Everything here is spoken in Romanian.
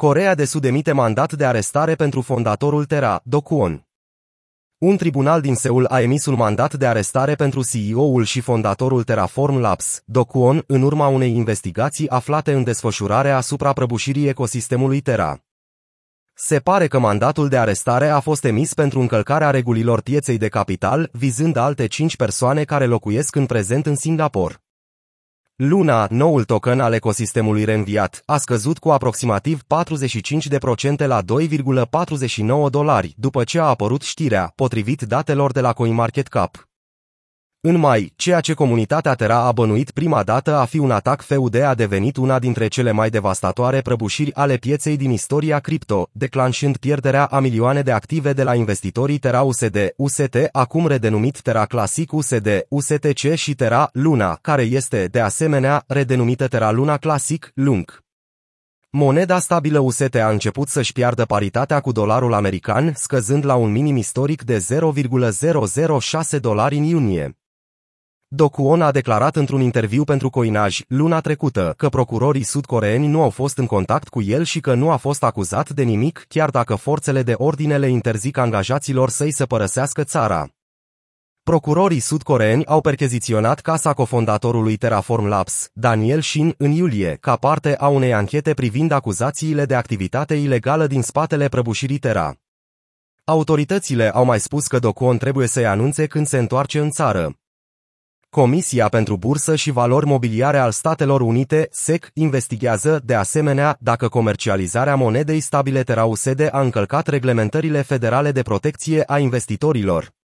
Corea de Sud emite mandat de arestare pentru fondatorul Terra, Dokuon. Un tribunal din Seul a emis un mandat de arestare pentru CEO-ul și fondatorul Terraform Labs, Dokuon, în urma unei investigații aflate în desfășurare asupra prăbușirii ecosistemului Terra. Se pare că mandatul de arestare a fost emis pentru încălcarea regulilor pieței de capital, vizând alte cinci persoane care locuiesc în prezent în Singapore. Luna, noul token al ecosistemului reînviat, a scăzut cu aproximativ 45% la 2,49 dolari după ce a apărut știrea, potrivit datelor de la CoinMarketCap. În mai, ceea ce comunitatea Terra a bănuit prima dată a fi un atac FUD a devenit una dintre cele mai devastatoare prăbușiri ale pieței din istoria cripto, declanșând pierderea a milioane de active de la investitorii Terra USD, UST, acum redenumit Terra Classic USD, USTC și Terra Luna, care este, de asemenea, redenumită Terra Luna Classic, LUNC. Moneda stabilă UST a început să-și piardă paritatea cu dolarul american, scăzând la un minim istoric de 0,006 dolari în iunie. Dokuon a declarat într-un interviu pentru Coinaj luna trecută că procurorii sudcoreeni nu au fost în contact cu el și că nu a fost acuzat de nimic, chiar dacă forțele de ordine le interzic angajaților săi să părăsească țara. Procurorii sudcoreeni au percheziționat casa cofondatorului Terraform Labs, Daniel Shin, în iulie, ca parte a unei anchete privind acuzațiile de activitate ilegală din spatele prăbușirii Terra. Autoritățile au mai spus că Dokuon trebuie să-i anunțe când se întoarce în țară. Comisia pentru Bursă și Valori Mobiliare al Statelor Unite, SEC, investigează, de asemenea, dacă comercializarea monedei stabile Terra USD a încălcat reglementările federale de protecție a investitorilor.